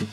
Hi,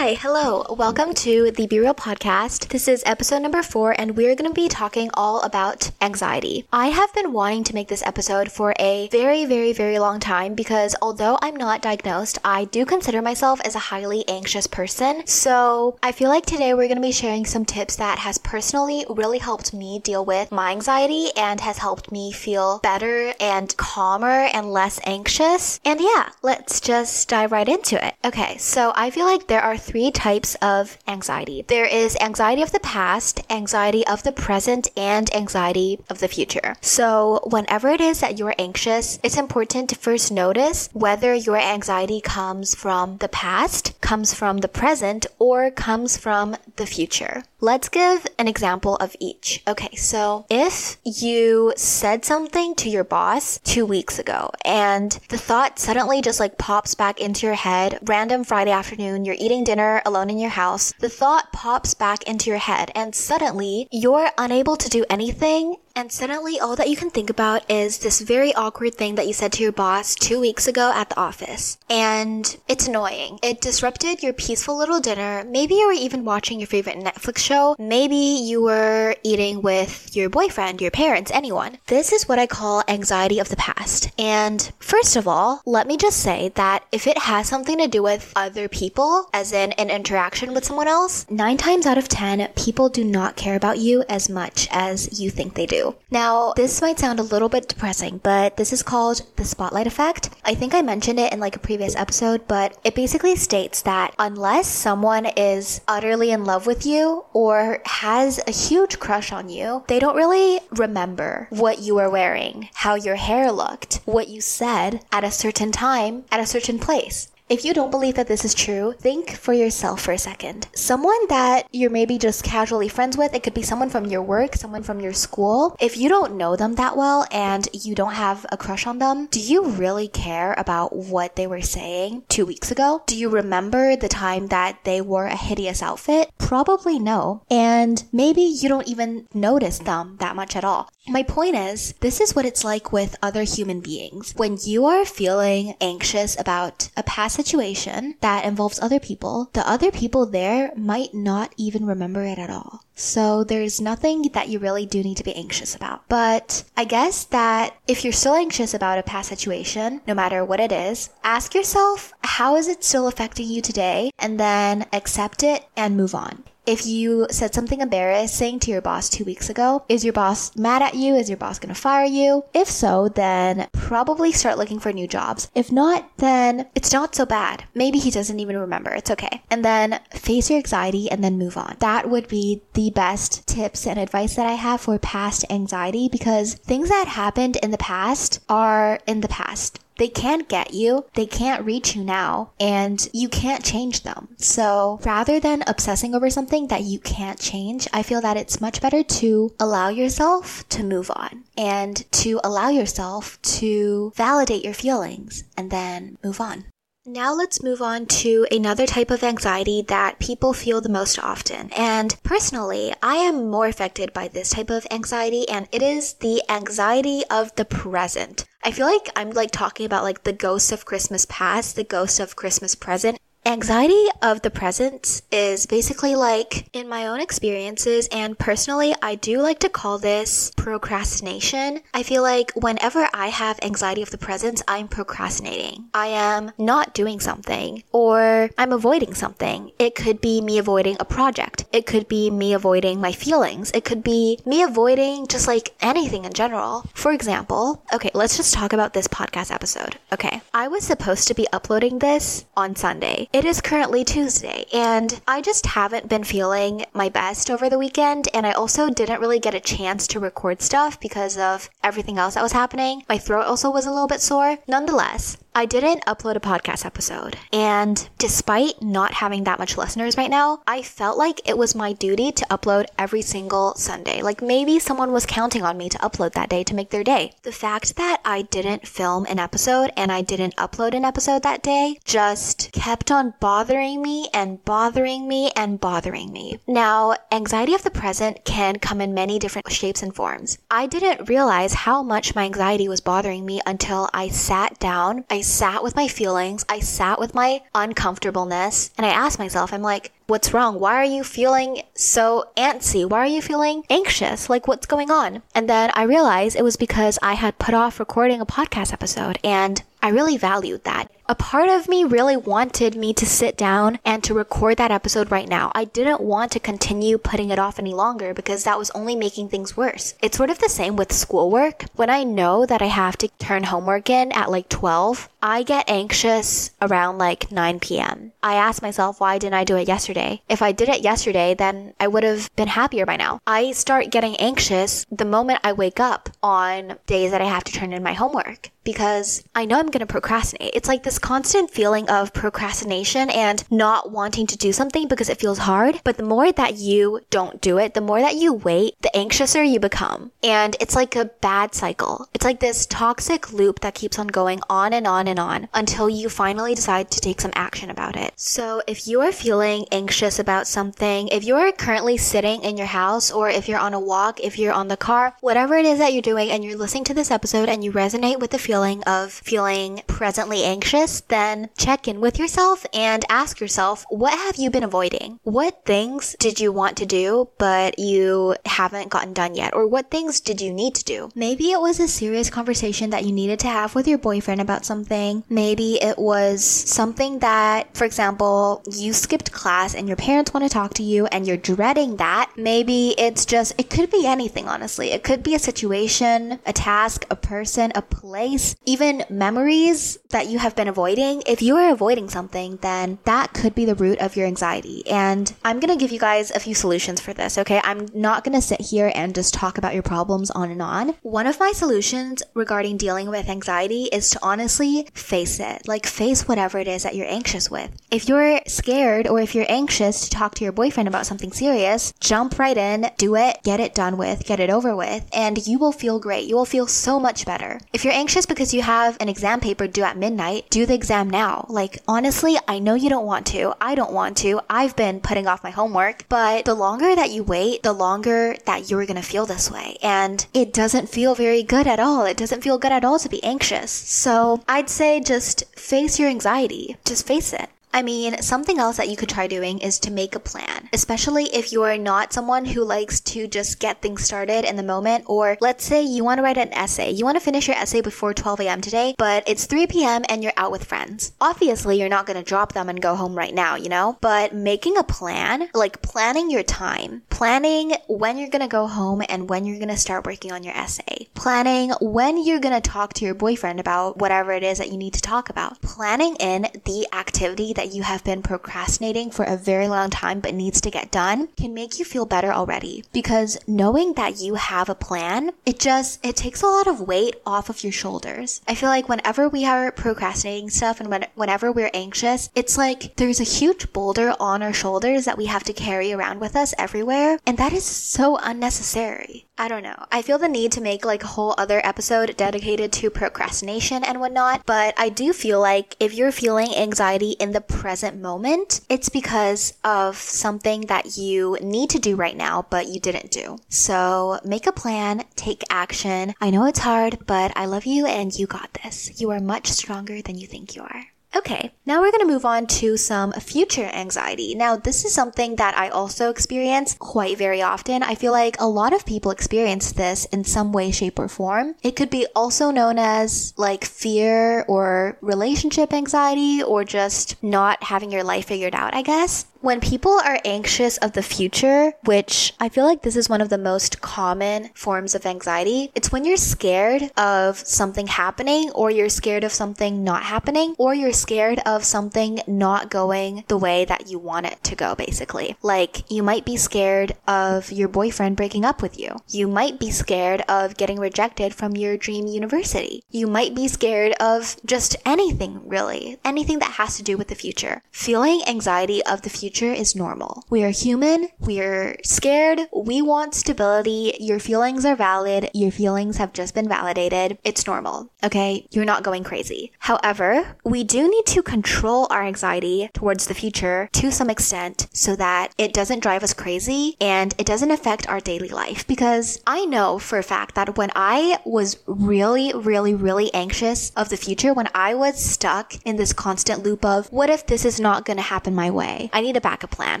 hello. Welcome to the Be Real podcast. This is episode number four, and we're going to be talking all about anxiety. I have been wanting to make this episode for a very, very, very long time because although I'm not diagnosed, I do consider myself as a highly anxious person. So I feel like today we're going to be sharing some tips that has personally really helped me deal with my anxiety and has helped me feel better and calmer and less anxious. And yeah, let's just dive right into it. Okay, so I feel like there are three types of anxiety. There is anxiety of the past, anxiety of the present, and anxiety of the future. So whenever it is that you're anxious, it's important to first notice whether your anxiety comes from the past, comes from the present, or comes from the future. Let's give an example of each. Okay, so if you said something to your boss two weeks ago and the thought suddenly just like pops back into your head, random Friday afternoon, you're eating dinner alone in your house, the thought pops back into your head and suddenly you're unable to do anything and suddenly, all that you can think about is this very awkward thing that you said to your boss two weeks ago at the office. And it's annoying. It disrupted your peaceful little dinner. Maybe you were even watching your favorite Netflix show. Maybe you were eating with your boyfriend, your parents, anyone. This is what I call anxiety of the past. And first of all, let me just say that if it has something to do with other people, as in an interaction with someone else, nine times out of ten, people do not care about you as much as you think they do. Now, this might sound a little bit depressing, but this is called the spotlight effect. I think I mentioned it in like a previous episode, but it basically states that unless someone is utterly in love with you or has a huge crush on you, they don't really remember what you were wearing, how your hair looked, what you said at a certain time, at a certain place. If you don't believe that this is true, think for yourself for a second. Someone that you're maybe just casually friends with, it could be someone from your work, someone from your school. If you don't know them that well and you don't have a crush on them, do you really care about what they were saying two weeks ago? Do you remember the time that they wore a hideous outfit? Probably no. And maybe you don't even notice them that much at all. My point is, this is what it's like with other human beings. When you are feeling anxious about a past situation that involves other people, the other people there might not even remember it at all. So there's nothing that you really do need to be anxious about. But I guess that if you're still anxious about a past situation, no matter what it is, ask yourself, how is it still affecting you today? And then accept it and move on. If you said something embarrassing to your boss two weeks ago, is your boss mad at you? Is your boss going to fire you? If so, then probably start looking for new jobs. If not, then it's not so bad. Maybe he doesn't even remember. It's okay. And then face your anxiety and then move on. That would be the best tips and advice that I have for past anxiety because things that happened in the past are in the past. They can't get you, they can't reach you now, and you can't change them. So rather than obsessing over something that you can't change, I feel that it's much better to allow yourself to move on and to allow yourself to validate your feelings and then move on. Now let's move on to another type of anxiety that people feel the most often. And personally, I am more affected by this type of anxiety and it is the anxiety of the present. I feel like I'm like talking about like the ghost of Christmas past, the ghost of Christmas present, Anxiety of the present is basically like in my own experiences, and personally, I do like to call this procrastination. I feel like whenever I have anxiety of the present, I'm procrastinating. I am not doing something or I'm avoiding something. It could be me avoiding a project, it could be me avoiding my feelings, it could be me avoiding just like anything in general. For example, okay, let's just talk about this podcast episode. Okay, I was supposed to be uploading this on Sunday. It is currently Tuesday, and I just haven't been feeling my best over the weekend, and I also didn't really get a chance to record stuff because of everything else that was happening. My throat also was a little bit sore. Nonetheless, I didn't upload a podcast episode. And despite not having that much listeners right now, I felt like it was my duty to upload every single Sunday. Like maybe someone was counting on me to upload that day to make their day. The fact that I didn't film an episode and I didn't upload an episode that day just kept on bothering me and bothering me and bothering me. Now, anxiety of the present can come in many different shapes and forms. I didn't realize how much my anxiety was bothering me until I sat down, I sat with my feelings, I sat with my uncomfortableness, and I asked myself, I'm like, what's wrong? Why are you feeling so antsy? Why are you feeling anxious? Like, what's going on? And then I realized it was because I had put off recording a podcast episode and I really valued that. A part of me really wanted me to sit down and to record that episode right now. I didn't want to continue putting it off any longer because that was only making things worse. It's sort of the same with schoolwork. When I know that I have to turn homework in at like 12, I get anxious around like 9 p.m. I ask myself, why didn't I do it yesterday? If I did it yesterday, then I would have been happier by now. I start getting anxious the moment I wake up on days that I have to turn in my homework because I know I'm going to procrastinate. It's like this constant feeling of procrastination and not wanting to do something because it feels hard. But the more that you don't do it, the more that you wait, the anxiouser you become. And it's like a bad cycle. It's like this toxic loop that keeps on going on and on and on until you finally decide to take some action about it. So if you are feeling anxious about something, if you are currently sitting in your house or if you're on a walk, if you're on the car, whatever it is that you're doing and you're listening to this episode and you resonate with the feeling of feeling presently anxious, then check in with yourself and ask yourself, what have you been avoiding? What things did you want to do, but you haven't gotten done yet? Or what things did you need to do? Maybe it was a serious conversation that you needed to have with your boyfriend about something. Maybe it was something that, for example, you skipped class and your parents want to talk to you and you're dreading that. Maybe it's just, it could be anything, honestly. It could be a situation, a task, a person, a place even memories that you have been avoiding, if you are avoiding something, then that could be the root of your anxiety. And I'm going to give you guys a few solutions for this, okay? I'm not going to sit here and just talk about your problems on and on. One of my solutions regarding dealing with anxiety is to honestly face it. Like, face whatever it is that you're anxious with. If you're scared or if you're anxious to talk to your boyfriend about something serious, jump right in, do it, get it done with, get it over with, and you will feel great. You will feel so much better. If you're anxious because you have an exam paper due at midnight, do the exam now. Like, honestly, I know you don't want to. I don't want to. I've been putting off my homework, but the longer that you wait, the longer that you're gonna feel this way. And it doesn't feel very good at all. It doesn't feel good at all to be anxious. So I'd say just face your anxiety. Just face it. I mean, something else that you could try doing is to make a plan, especially if you are not someone who likes to just get things started in the moment. Or let's say you want to write an essay. You want to finish your essay before 12 a.m. today, but it's 3 p.m. and you're out with friends. Obviously, you're not going to drop them and go home right now, you know? But making a plan, like planning your time, planning when you're going to go home and when you're going to start working on your essay, planning when you're going to talk to your boyfriend about whatever it is that you need to talk about, planning in the activity that that you have been procrastinating for a very long time but needs to get done can make you feel better already. Because knowing that you have a plan, it just, it takes a lot of weight off of your shoulders. I feel like whenever we are procrastinating stuff and when, whenever we're anxious, it's like there's a huge boulder on our shoulders that we have to carry around with us everywhere. And that is so unnecessary. I don't know. I feel the need to make like a whole other episode dedicated to procrastination and whatnot, but I do feel like if you're feeling anxiety in the present moment, it's because of something that you need to do right now, but you didn't do. So make a plan, take action. I know it's hard, but I love you and you got this. You are much stronger than you think you are. Okay, now we're going to move on to some future anxiety. Now, this is something that I also experience quite very often. I feel like a lot of people experience this in some way, shape, or form. It could be also known as like fear or relationship anxiety or just not having your life figured out, I guess. When people are anxious of the future, which I feel like this is one of the most common forms of anxiety, it's when you're scared of something happening or you're scared of something not happening or you're scared of something not going the way that you want it to go, basically. Like, you might be scared of your boyfriend breaking up with you. You might be scared of getting rejected from your dream university. You might be scared of just anything, really. Anything that has to do with the future. Feeling anxiety of the future is normal. We are human. We are scared. We want stability. Your feelings are valid. Your feelings have just been validated. It's normal. Okay. You're not going crazy. However, we do need to control our anxiety towards the future to some extent so that it doesn't drive us crazy and it doesn't affect our daily life. Because I know for a fact that when I was really, really, really anxious of the future, when I was stuck in this constant loop of what if this is not going to happen my way? I need a backup plan.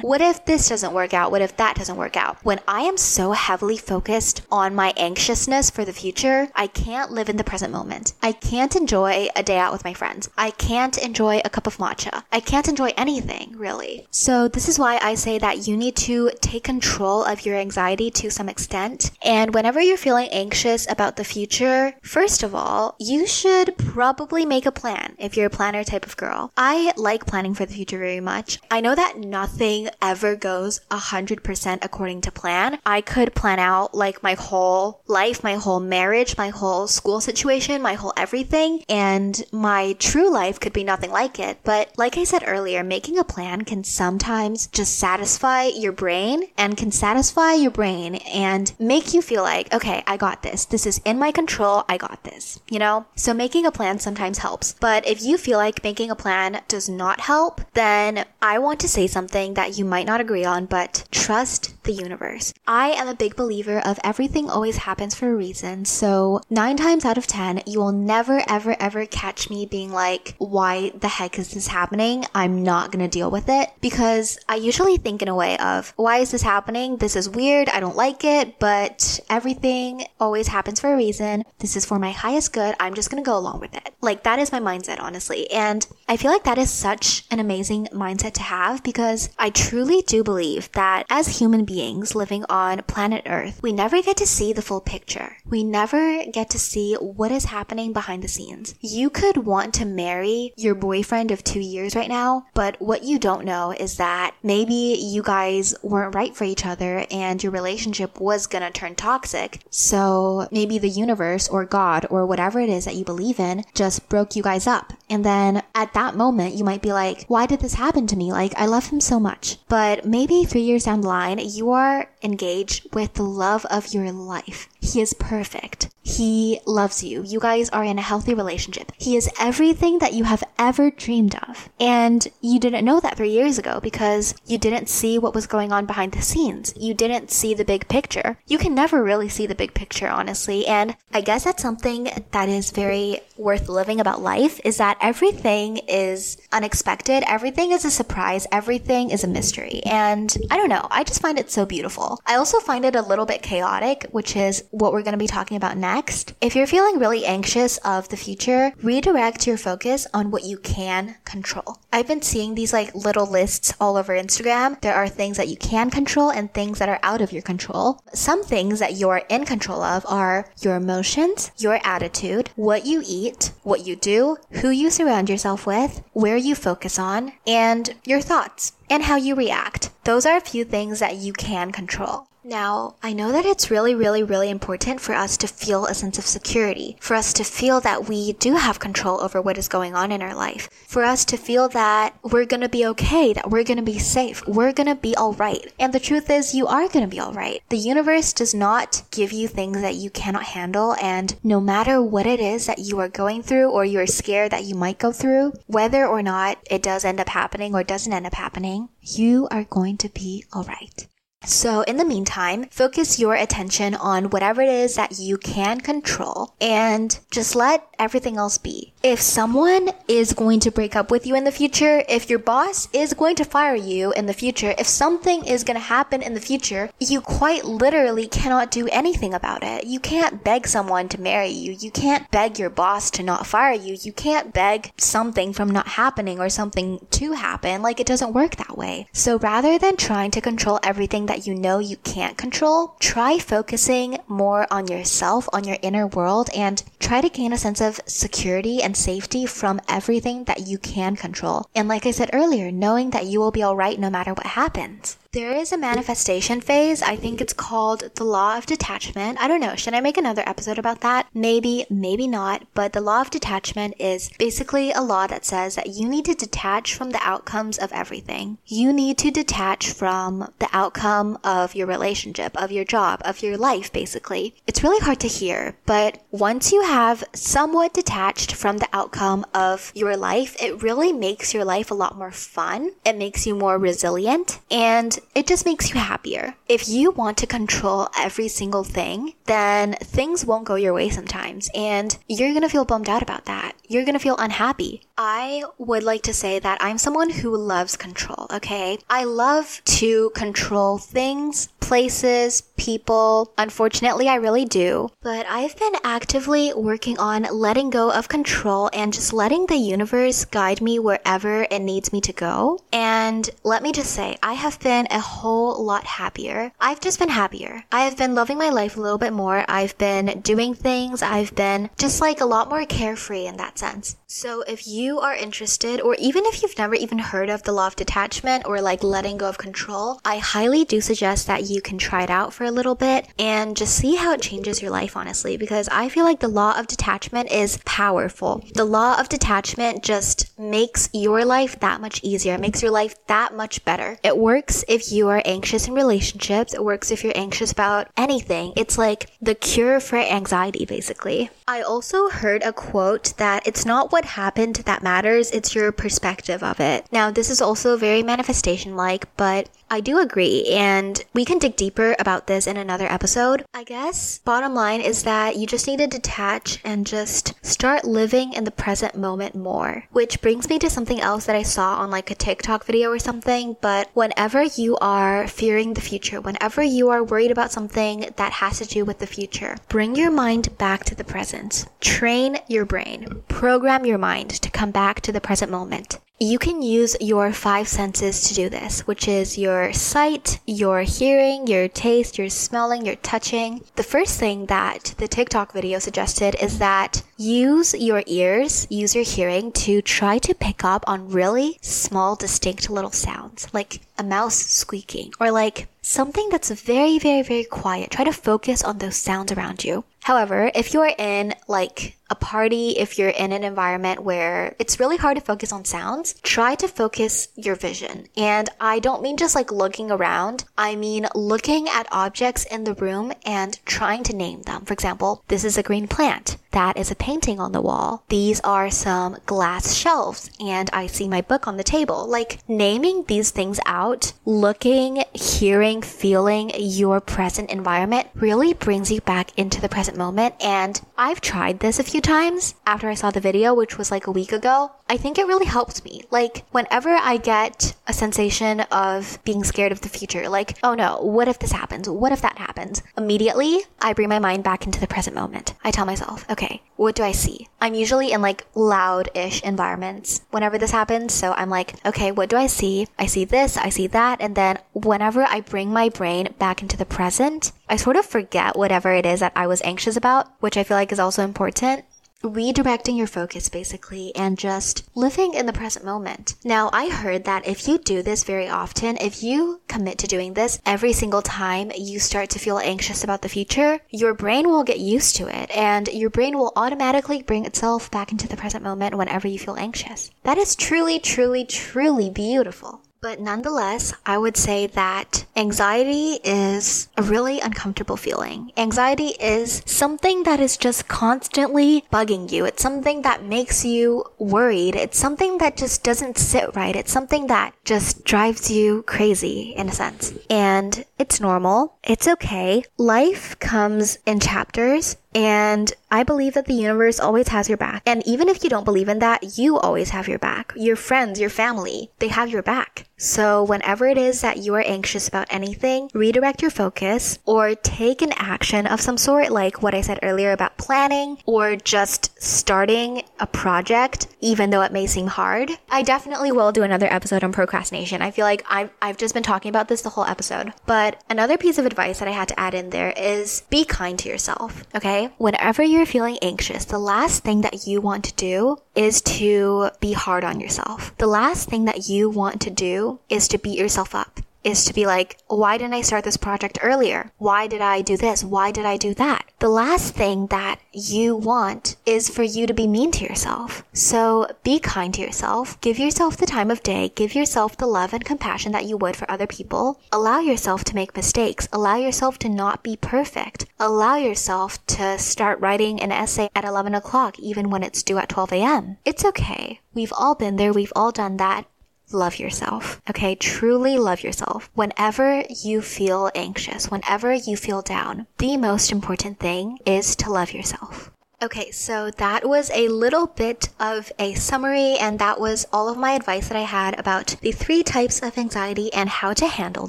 What if this doesn't work out? What if that doesn't work out? When I am so heavily focused on my anxiousness for the future, I can't live in the present moment. I can't enjoy a day out with my friends. I can't enjoy a cup of matcha. I can't enjoy anything, really. So this is why I say that you need to take control of your anxiety to some extent. And whenever you're feeling anxious about the future, first of all, you should probably make a plan if you're a planner type of girl. I like planning for the future very much. I know that nothing ever goes 100% according to plan. I could plan out like my whole life, my whole marriage, my whole school situation, my whole everything, and my true life could nothing like it. But like I said earlier, making a plan can sometimes just satisfy your brain and can satisfy your brain and make you feel like, okay, I got this. This is in my control. I got this, you know? So making a plan sometimes helps. But if you feel like making a plan does not help, then I want to say something that you might not agree on, but trust the universe. I am a big believer of everything always happens for a reason. So nine times out of 10, you will never, ever, ever catch me being like, why the heck is this happening? I'm not to deal with it because I usually think in a way of, why is this happening? This is weird. I don't like it, but everything always happens for a reason. This is for my highest good. I'm just to go along with it. Like that is my mindset, honestly. And I feel like that is such an amazing mindset to have because I truly do believe that as human beings living on planet Earth, we never get to see the full picture. We never get to see what is happening behind the scenes. You could want to marry your boyfriend of two years right now, but what you don't know is that maybe you guys weren't right for each other and your relationship was gonna turn toxic. So maybe the universe or God or whatever it is that you believe in just broke you guys up. And then at that moment, you might be like, why did this happen to me? Like, I love him so much. But maybe three years down the line, you are engaged with the love of your life. He is perfect. He loves you. You guys are in a healthy relationship. He is everything that you have ever dreamed of. And you didn't know that three years ago because you didn't see what was going on behind the scenes. You didn't see the big picture. You can never really see the big picture, honestly. And I guess that's something that is very worth living about life is that everything is unexpected. Everything is a surprise. Everything is a mystery. And I don't know. I just find it so beautiful. I also find it a little bit chaotic, which is what we're going to be talking about next. If you're feeling really anxious of the future, redirect your focus on what you can control. I've been seeing these like little lists all over Instagram. There are things that you can control and things that are out of your control. Some things that you're in control of are your emotions, your attitude, what you eat, what you do, who you surround yourself with, where you focus on, and your thoughts and how you react. Those are a few things that you can control. Now, I know that it's really, really, really important for us to feel a sense of security, for us to feel that we do have control over what is going on in our life, for us to feel that we're gonna be okay, that we're gonna be safe, we're gonna be alright. And the truth is, you are gonna be alright. The universe does not give you things that you cannot handle, and no matter what it is that you are going through or you're scared that you might go through, whether or not it does end up happening or doesn't end up happening, you are going to be alright. So, in the meantime, focus your attention on whatever it is that you can control and just let everything else be. If someone is going to break up with you in the future, if your boss is going to fire you in the future, if something is going to happen in the future, you quite literally cannot do anything about it. You can't beg someone to marry you. You can't beg your boss to not fire you. You can't beg something from not happening or something to happen. Like, it doesn't work that way. So, rather than trying to control everything that you know you can't control, try focusing more on yourself, on your inner world, and try to gain a sense of security and safety from everything that you can control. And like I said earlier, knowing that you will be alright no matter what happens. There is a manifestation phase. I think it's called the law of detachment. I don't know. Should I make another episode about that? Maybe, maybe not. But the law of detachment is basically a law that says that you need to detach from the outcomes of everything. You need to detach from the outcome of your relationship, of your job, of your life, basically. It's really hard to hear, but once you have somewhat detached from the outcome of your life, it really makes your life a lot more fun. It makes you more resilient and it just makes you happier. If you want to control every single thing, then things won't go your way sometimes. And you're gonna feel bummed out about that. You're gonna feel unhappy. I would like to say that I'm someone who loves control, okay? I love to control things, places, people. Unfortunately, I really do. But I've been actively working on letting go of control and just letting the universe guide me wherever it needs me to go. And let me just say, I have been a whole lot happier. I've just been happier. I have been loving my life a little bit more. I've been doing things. I've been just like a lot more carefree in that sense. So if you are interested, or even if you've never even heard of the law of detachment or like letting go of control, I highly do suggest that you can try it out for a little bit and just see how it changes your life, honestly, because I feel like the law of detachment is powerful. The law of detachment just makes your life that much easier, it makes your life that much better. It works if you are anxious in relationships, it works if you're anxious about anything. It's like the cure for anxiety, basically. I also heard a quote that it's not what happened that matters, it's your perspective of it. Now, this is also very manifestation like, but I do agree, and we can dig deeper about this in another episode. I guess bottom line is that you just need to detach and just start living in the present moment more. Which brings me to something else that I saw on like a TikTok video or something. But whenever you are fearing the future, whenever you are worried about something that has to do with the future, bring your mind back to the present. Train your brain. Program your mind to come back to the present moment. You can use your five senses to do this, which is your sight, your hearing, your taste, your smelling, your touching. The first thing that the TikTok video suggested is that use your ears, use your hearing to try to pick up on really small, distinct little sounds, like a mouse squeaking or like something that's very, very, very quiet. Try to focus on those sounds around you. However, if you're in like a party, if you're in an environment where it's really hard to focus on sounds, try to focus your vision. And I don't mean just like looking around. I mean looking at objects in the room and trying to name them. For example, this is a green plant. That is a painting on the wall. These are some glass shelves and I see my book on the table. Like naming these things out, looking, hearing, feeling your present environment really brings you back into the present moment. And I've tried this a few times after I saw the video, which was like a week ago. I think it really helped me. Like whenever I get a sensation of being scared of the future, like, oh no, what if this happens? What if that happens? Immediately, I bring my mind back into the present moment. I tell myself, okay, what do I see? I'm usually in like loud-ish environments whenever this happens. So I'm like, okay, what do I see? I see this, I see that. And then whenever I bring my brain back into the present, I sort of forget whatever it is that I was anxious about, which I feel like is also important redirecting your focus basically and just living in the present moment. Now, I heard that if you do this very often, if you commit to doing this every single time you start to feel anxious about the future, your brain will get used to it and your brain will automatically bring itself back into the present moment whenever you feel anxious. That is truly, truly, truly beautiful. But nonetheless, I would say that anxiety is a really uncomfortable feeling. Anxiety is something that is just constantly bugging you. It's something that makes you worried. It's something that just doesn't sit right. It's something that just drives you crazy in a sense. And it's normal. It's okay. Life comes in chapters and I believe that the universe always has your back. And even if you don't believe in that, you always have your back. Your friends, your family, they have your back. So, whenever it is that you are anxious about anything, redirect your focus or take an action of some sort, like what I said earlier about planning or just starting a project, even though it may seem hard. I definitely will do another episode on procrastination. I feel like I've, I've just been talking about this the whole episode. But another piece of advice that I had to add in there is be kind to yourself, okay? Whenever you're feeling anxious, the last thing that you want to do is to be hard on yourself. The last thing that you want to do is to beat yourself up is to be like, why didn't I start this project earlier? Why did I do this? Why did I do that? The last thing that you want is for you to be mean to yourself. So be kind to yourself. Give yourself the time of day. Give yourself the love and compassion that you would for other people. Allow yourself to make mistakes. Allow yourself to not be perfect. Allow yourself to start writing an essay at 11 o'clock, even when it's due at 12 a.m. It's okay. We've all been there. We've all done that love yourself. Okay. Truly love yourself. Whenever you feel anxious, whenever you feel down, the most important thing is to love yourself. Okay, so that was a little bit of a summary, and that was all of my advice that I had about the three types of anxiety and how to handle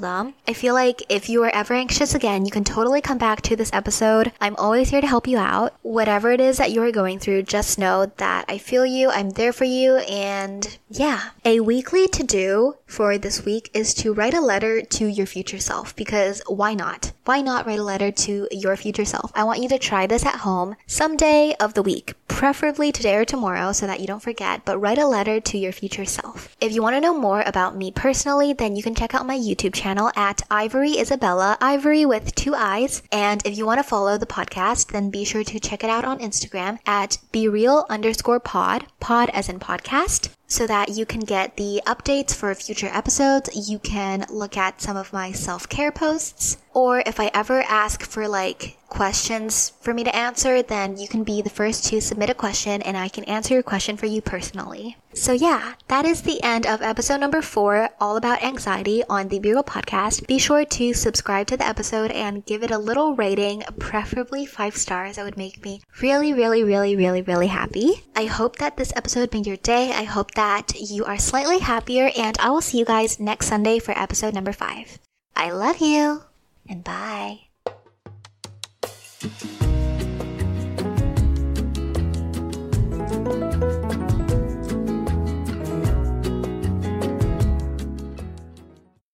them. I feel like if you are ever anxious again, you can totally come back to this episode. I'm always here to help you out. Whatever it is that you are going through, just know that I feel you, I'm there for you, and yeah. A weekly to do for this week is to write a letter to your future self because why not? Why not write a letter to your future self? I want you to try this at home someday of the week, preferably today or tomorrow so that you don't forget, but write a letter to your future self. If you want to know more about me personally, then you can check out my YouTube channel at Ivory Isabella, Ivory with two i's. And if you want to follow the podcast, then be sure to check it out on Instagram at be real underscore pod, pod as in podcast so that you can get the updates for future episodes. You can look at some of my self care posts. Or if I ever ask for like questions for me to answer, then you can be the first to submit a question and I can answer your question for you personally. So yeah, that is the end of episode number four, all about anxiety on the Be Real podcast. Be sure to subscribe to the episode and give it a little rating, preferably five stars. That would make me really, really, really, really, really happy. I hope that this episode made your day. I hope that you are slightly happier and I will see you guys next Sunday for episode number five. I love you and bye.